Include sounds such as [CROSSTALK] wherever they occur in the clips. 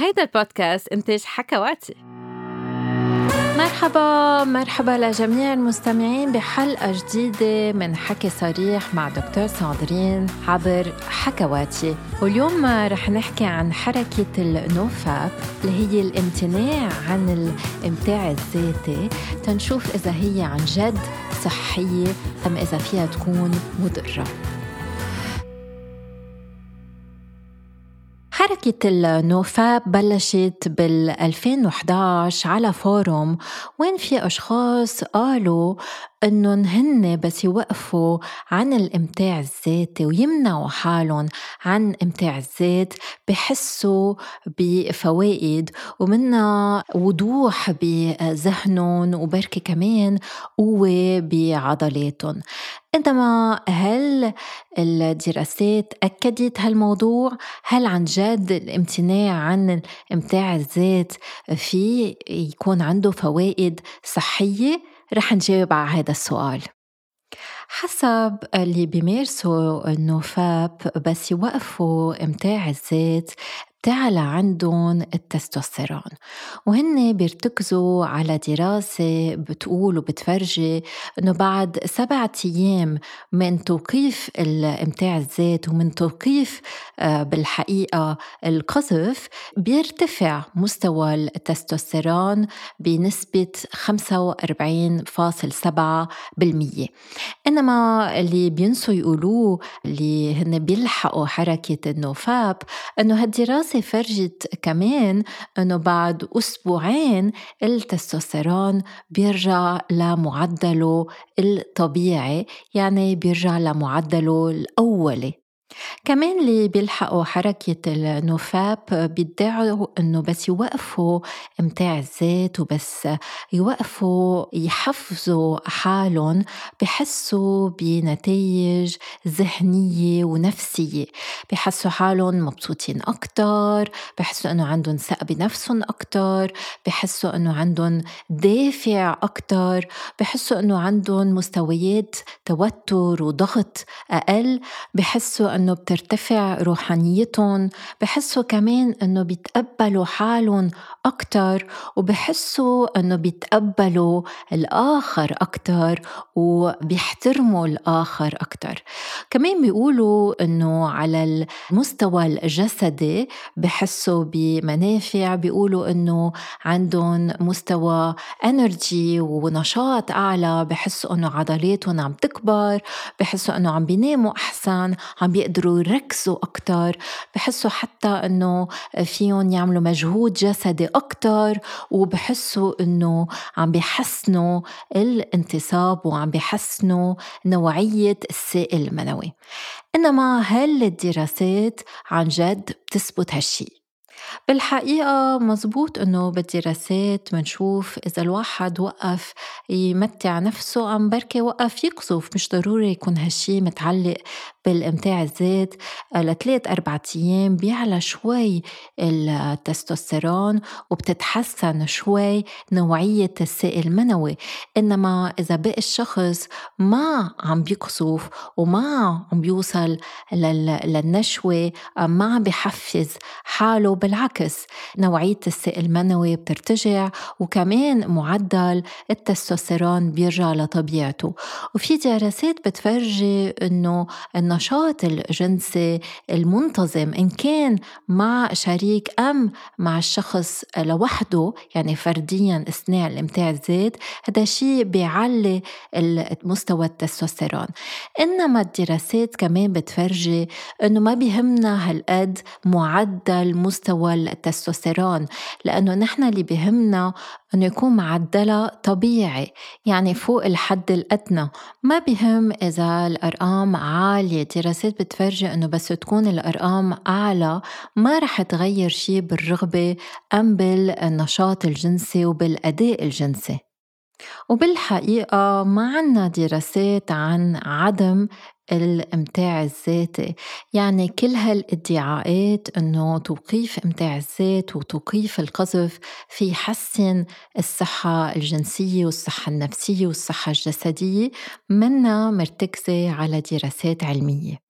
هيدا البودكاست إنتاج حكواتي مرحبا مرحبا لجميع المستمعين بحلقة جديدة من حكي صريح مع دكتور ساندرين عبر حكواتي واليوم رح نحكي عن حركة النوفاب اللي هي الامتناع عن الامتاع الذاتي. تنشوف إذا هي عن جد صحية أم إذا فيها تكون مضرة. حركة النوفاب بلشت بال 2011 على فورум وين في أشخاص قالوا إنهم هن بس يوقفوا عن الإمتاع الذاتي ويمنعوا حالهم عن إمتاع الذات بحسوا بفوائد ومنها وضوح بذهنهم وبركي كمان قوة بعضلاتهم. إنما هل الدراسات أكدت هالموضوع؟ هل عن جد الامتناع عن إمتاع الذات في يكون عنده فوائد صحية؟ رح نجاوب على هذا السؤال حسب اللي بيمارسوا النوفاب بس يوقفوا إمتاع الذات بتعلى عندهم التستوستيرون. وهن بيرتكزوا على دراسة بتقول وبتفرجي إنه بعد سبعة أيام من توقيف الامتاع الذات ومن توقيف آه، بالحقيقة القذف بيرتفع مستوى التستوستيرون بنسبة 45.7% إنما اللي بينسوا يقولوه اللي هن بيلحقوا حركة النوفاب إنه هالدراسة الدراسة فرجت كمان أنه بعد أسبوعين التستوستيرون بيرجع لمعدله الطبيعي يعني بيرجع لمعدله الأولي. كمان اللي بيلحقوا حركة النوفاب بيدعوا إنه بس يوقفوا إمتاع الذات وبس يوقفوا يحفزوا حالهم بحسوا بنتائج ذهنية ونفسية. بحسوا حالهم مبسوطين أكتر بحسوا إنه عندهم ثقة بنفسهم أكتر بحسوا إنه عندهم دافع أكتر بحسوا إنه عندهم مستويات توتر وضغط أقل بحسوا إنه بترتفع روحانيتهم بحسوا كمان إنه بيتقبلوا حالهم أكثر وبحسوا إنه بيتقبلوا الآخر أكثر وبيحترموا الآخر أكثر كمان بيقولوا إنه على المستوى الجسدي بحسوا بمنافع بيقولوا إنه عندهم مستوى انرجي ونشاط أعلى بحسوا إنه عضلاتهم عم تكبر بحسوا إنه عم بيناموا أحسن عم بيقدروا بيقدروا يركزوا أكتر بحسوا حتى إنه فيهم يعملوا مجهود جسدي أكتر وبحسوا إنه عم بيحسنوا الانتصاب وعم بيحسنوا نوعية السائل المنوي. إنما هل الدراسات عن جد بتثبت هالشي. بالحقيقة مزبوط إنه بالدراسات منشوف إذا الواحد وقف يمتع نفسه أم بركي وقف يقصف مش ضروري يكون هالشي متعلق بالإمتاع الذات لثلاث أربعة أيام بيعلى شوي التستوستيرون وبتتحسن شوي نوعية السائل المنوي. إنما إذا بقي الشخص ما عم بيقصف وما عم بيوصل للنشوة ما عم بيحفز حاله بالعكس نوعية السائل المنوي بترتجع وكمان معدل التستوستيرون بيرجع لطبيعته. وفي دراسات بتفرجي إنه النشاط الجنسي المنتظم إن كان مع شريك أم مع الشخص لوحده يعني فرديا أثناء الإمتاع الذات هذا شيء بيعلي مستوى التستوستيرون. إنما الدراسات كمان بتفرجي إنه ما بيهمنا هالقد معدل مستوى التستوستيرون لأنه نحن اللي بيهمنا أنه يكون معدلها طبيعي يعني فوق الحد الأدنى. ما بهم إذا الأرقام عالية. دراسات بتفرجي أنه بس تكون الأرقام أعلى ما رح تغير شيء بالرغبة أم بالنشاط الجنسي وبالأداء الجنسي. وبالحقيقة ما عنا دراسات عن عدم الإمتاع الذاتي. يعني كل هالإدعاءات إنه توقيف إمتاع الذات وتوقيف القذف في يحسن الصحة الجنسية والصحة النفسية والصحة الجسدية منا مرتكزة على دراسات علمية.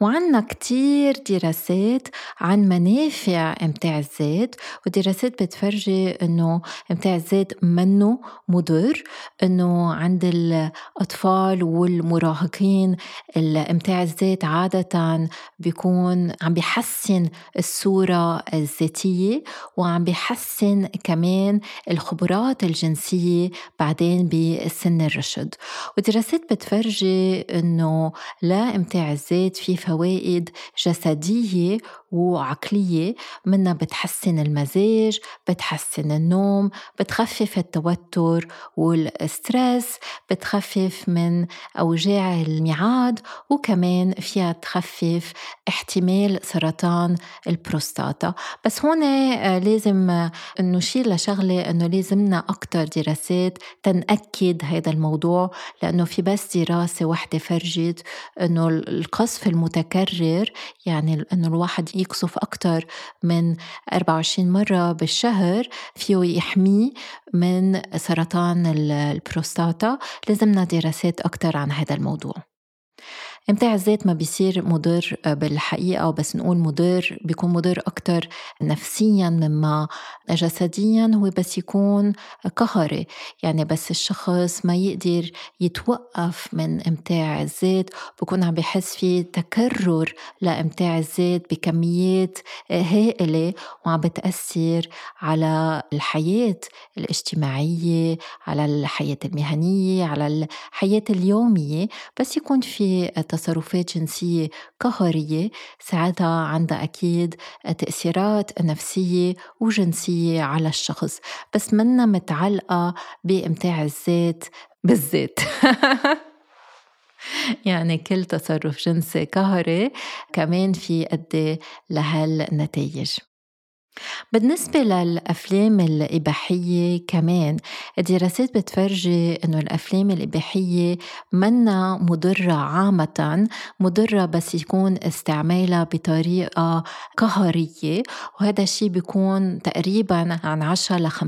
وعنا كتير دراسات عن منافع امتاع الذات ودراسات بتفرجي إنه امتاع الذات منه مضر إنه عند الأطفال والمراهقين امتاع الذات عادة بيكون عم بيحسن الصورة الذاتية وعم بيحسن كمان الخبرات الجنسية بعدين بسن الرشد. ودراسات بتفرجي إنه لا امتاع الذات الزيت فيه فوائد جسدية وعقلية. منها بتحسن المزاج بتحسن النوم بتخفف التوتر والستريس بتخفف من أوجاع الميعاد وكمان فيها تخفف احتمال سرطان البروستاتا. بس هون آه، لازم نشير لشغلة أنه لازمنا أكتر دراسات تنأكد هذا الموضوع لأنه في بس دراسة واحدة فرجت أنه القذف المتكرر يعني أنه الواحد يقذف أكثر من 24 مرة بالشهر فيه يحميه من سرطان البروستاتا. لازمنا دراسات أكثر عن هذا الموضوع. امتاع الذات ما بيصير مضر بالحقيقة بس نقول مضر بيكون مضر أكتر نفسيا مما جسديا هو بس يكون قهري. يعني بس الشخص ما يقدر يتوقف من امتاع الذات بكون عم بحس في تكرر لامتاع الذات بكميات هائلة وعم بتأثر على الحياة الاجتماعية على الحياة المهنية على الحياة اليومية. بس يكون في تصرفات جنسية قهرية ساعتها عندها أكيد تأثيرات نفسية وجنسية على الشخص بس منا متعلقة بإمتاع الذات بالذات. [LAUGHS] يعني كل تصرف جنسي قهري كمان في أدي لهالنتائج. بالنسبة للأفلام الإباحية كمان الدراسات بتفرجي إنه الأفلام الإباحية منا مضرة عامة مضرة بس يكون استعمالها بطريقة قهرية وهذا الشيء بيكون تقريبا عن 10 ل 15%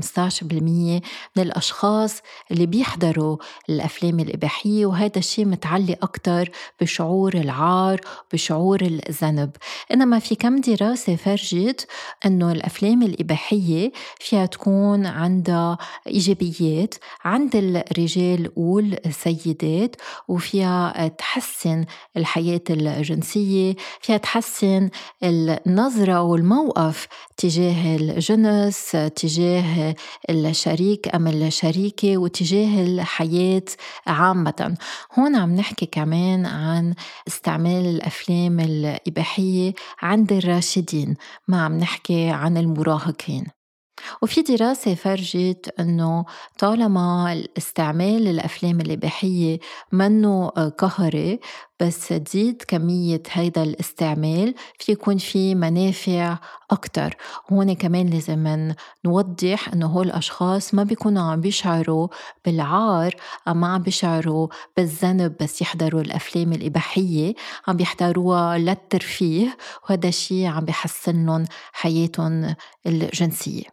من الأشخاص اللي بيحضروا الأفلام الإباحية وهذا الشيء متعلق أكتر بشعور العار بشعور الذنب. إنما في كم دراسة فرجت إنه الأفلام الإباحية فيها تكون عندها إيجابيات عند الرجال والسيدات وفيها تحسن الحياة الجنسية فيها تحسن النظرة والموقف تجاه الجنس تجاه الشريك أم الشريكة وتجاه الحياة عامة. هون عم نحكي كمان عن استعمال الأفلام الإباحية عند الراشدين. ما عم نحكي عن المراهقين. وفي دراسة فرجت أنه طالما استعمال الأفلام الإباحية منه قهري بس تزيد كمية هيدا الاستعمال في يكون في منافع أكتر. هون كمان لازم نوضح أنه هول الأشخاص ما بيكونوا عم بيشعروا بالعار أو ما عم بيشعروا بالذنب بس يحضروا الأفلام الإباحية عم بيحضروها للترفيه وهذا الشيء عم بيحسن لهم حياتهم الجنسية.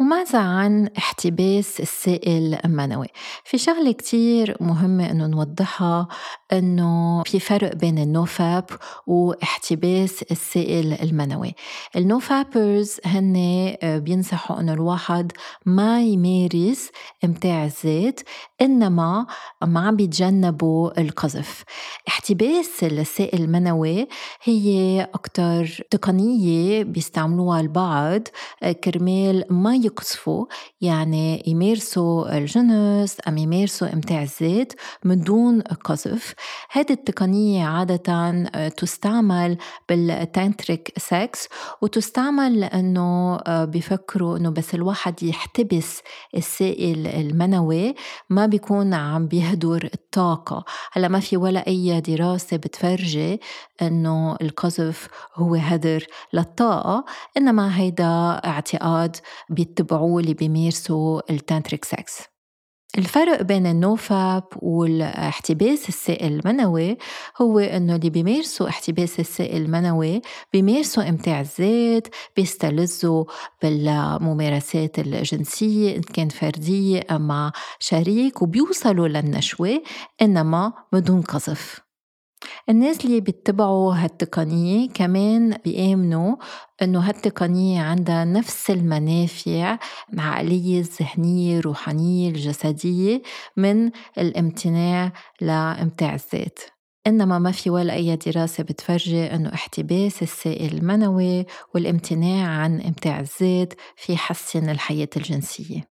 وماذا عن احتباس السائل المنوي؟ في شغلة كتير مهمة إنه نوضحها إنه في فرق بين النوفاب واحتباس السائل المنوي. النوفابرز هن آه، بينصحوا إنه الواحد ما يمارس إمتاع الذات إنما ما عم بيتجنبوا القذف. احتباس السائل المنوي هي أكتر تقنية بيستعملوها البعض آه، كرمال ما يقصفوا. يعني يمارسوا الجنس أم يمارسوا إمتاع الذات من دون قذف هذه التقنية عادة آه، تستعمل بال tantric sex وتستعمل لأنه آه، بيفكروا أنه بس الواحد يحتبس السائل المنوي ما بيكون عم بيهدر الطاقة. هلأ ما في ولا أي دراسة بتفرجي أنه القذف هو هدر للطاقة إنما هيدا اعتقاد بيتبعوه اللي بيمارسوا ال tantric sex. الفرق بين ال NoFap والاحتباس السائل المنوي هو إنه اللي بيمارسوا احتباس السائل المنوي بيمارسوا امتاع الذات بيستلذوا بالممارسات الجنسية إن كان فردية مع شريك وبيوصلوا للنشوة إنما بدون قذف. الناس اللي بيتبعوا هالتقنية كمان بيآمنوا إنه هالتقنية عندها نفس المنافع العقلية الذهنية الروحانية الجسدية من الامتناع لامتاع الذات. إنما ما في ولا أي دراسة بتفرجي إنه احتباس السائل المنوي والامتناع عن إمتاع الذات في حسن الحياة الجنسية.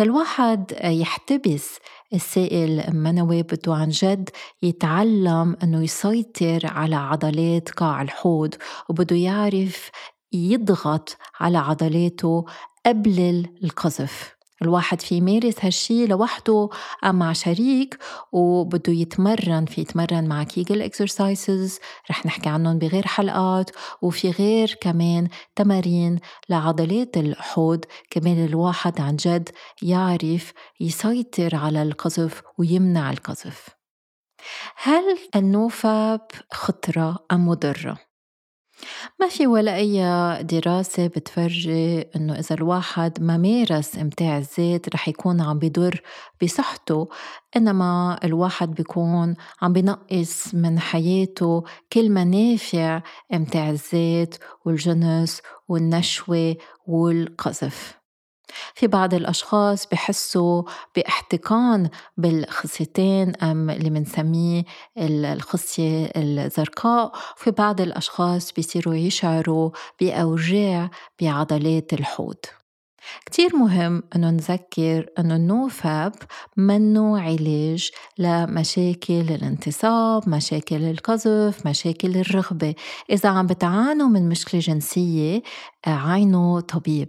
الواحد يحتبس السائل المنوي بده عن جد يتعلم إنه يسيطر على عضلات قاع الحوض وبده يعرف يضغط على عضلاته قبل القذف. الواحد في يمارس هالشي لوحده أم مع شريك وبده يتمرن في يتمرن مع Kegel exercises رح نحكي عنهم بغير حلقات وفي غير كمان تمارين لعضلات الحوض كمان الواحد عن جد يعرف يسيطر على القذف ويمنع القذف هل ال NoFap خطرة أم مضرة؟ ما في ولا أي دراسة بتفرجي إنه إذا الواحد ما مارس إمتاع الذات رح يكون عم بيضر بصحته إنما الواحد بيكون عم بنقص من حياته كل منافع إمتاع الذات والجنس والنشوة والقذف. في بعض الأشخاص بحسوا باحتقان بالخصيتين أم اللي منسميه الخصية الزرقاء وفي بعض الأشخاص بيصيروا يشعروا بأوجاع بعضلات الحوض. كتير مهم أنه نذكر أنه النوفاب منه علاج لمشاكل الانتصاب مشاكل القذف مشاكل الرغبة. إذا عم بتعانوا من مشكلة جنسية عينوا طبيب.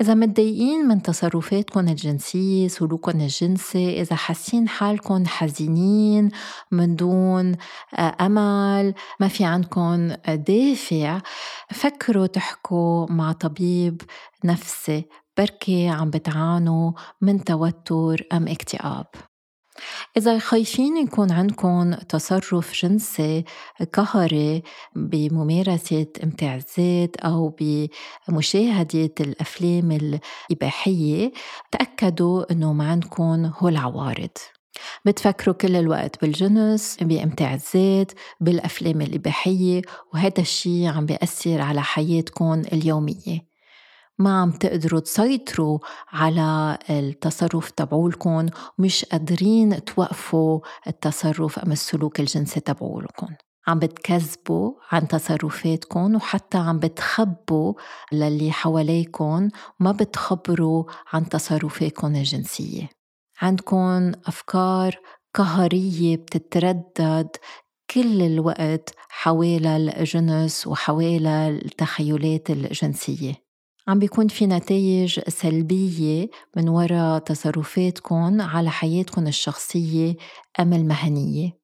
إذا متضايقين من تصرفاتكم الجنسية سلوككم الجنسي إذا حاسين حالكم حزينين من دون أمل ما في عندكم دافع فكروا تحكوا مع طبيب نفسي بركي عم بتعانوا من توتر أم اكتئاب. إذا خايفين يكون عندكم تصرف جنسي قهري بممارسة إمتاع الذات أو بمشاهدة الأفلام الإباحية تأكدوا إنه ما عندكم هو العوارض. بتفكروا كل الوقت بالجنس بإمتاع الذات بالأفلام الإباحية وهذا الشيء عم بيأثر على حياتكم اليومية. ما عم تقدروا تسيطروا على التصرف تبعولكم مش قادرين توقفوا التصرف أم السلوك الجنسي تبعولكم. عم بتكذبوا عن تصرفاتكم وحتى عم بتخبوا للي حواليكم ما بتخبروا عن تصرفاتكم الجنسية. عندكم أفكار قهرية بتتردد كل الوقت حوالي الجنس وحوالي التخيلات الجنسية. عم بيكون في نتائج سلبية من وراء تصرفاتكم على حياتكم الشخصية أم المهنية.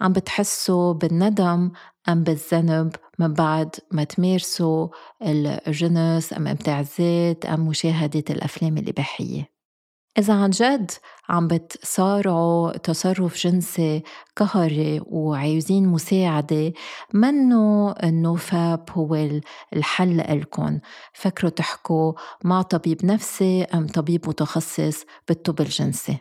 عم بتحسوا بالندم أم بالذنب من بعد ما تمارسوا الجنس أم إمتاع الذات أم مشاهدة الأفلام الإباحية؟ إذا عن جد عم بتصارعوا تصرف جنسي قهري وعايزين مساعدة منه النوفاب هو الحل لكم فكروا تحكوا مع طبيب نفسي أم طبيب متخصص بالطب الجنسي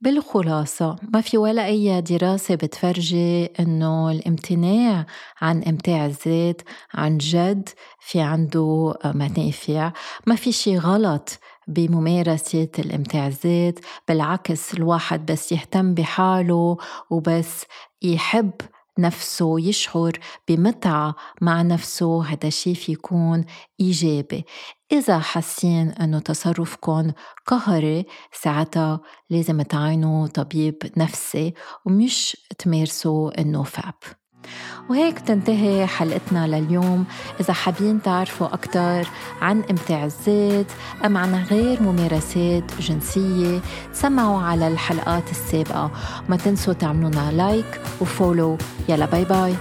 بالخلاصة ما في ولا أي دراسة بتفرجي إنه الامتناع عن إمتاع الذات عن جد في عنده منافع ما في شي غلط بممارسة الامتاع الذات بالعكس الواحد بس يهتم بحاله وبس يحب نفسه يشعر بمتعة مع نفسه هذا الشيء في يكون إيجابي. إذا حاسين أنه تصرفكم قهري ساعتها لازم تعينوا طبيب نفسي ومش تمارسوا ال NoFap. وهيك تنتهي حلقتنا لليوم. إذا حابين تعرفوا أكثر عن إمتاع الذات أم عن غير ممارسات جنسية تسمعوا على الحلقات السابقة. ما تنسوا تعملونا like و follow يلا bye bye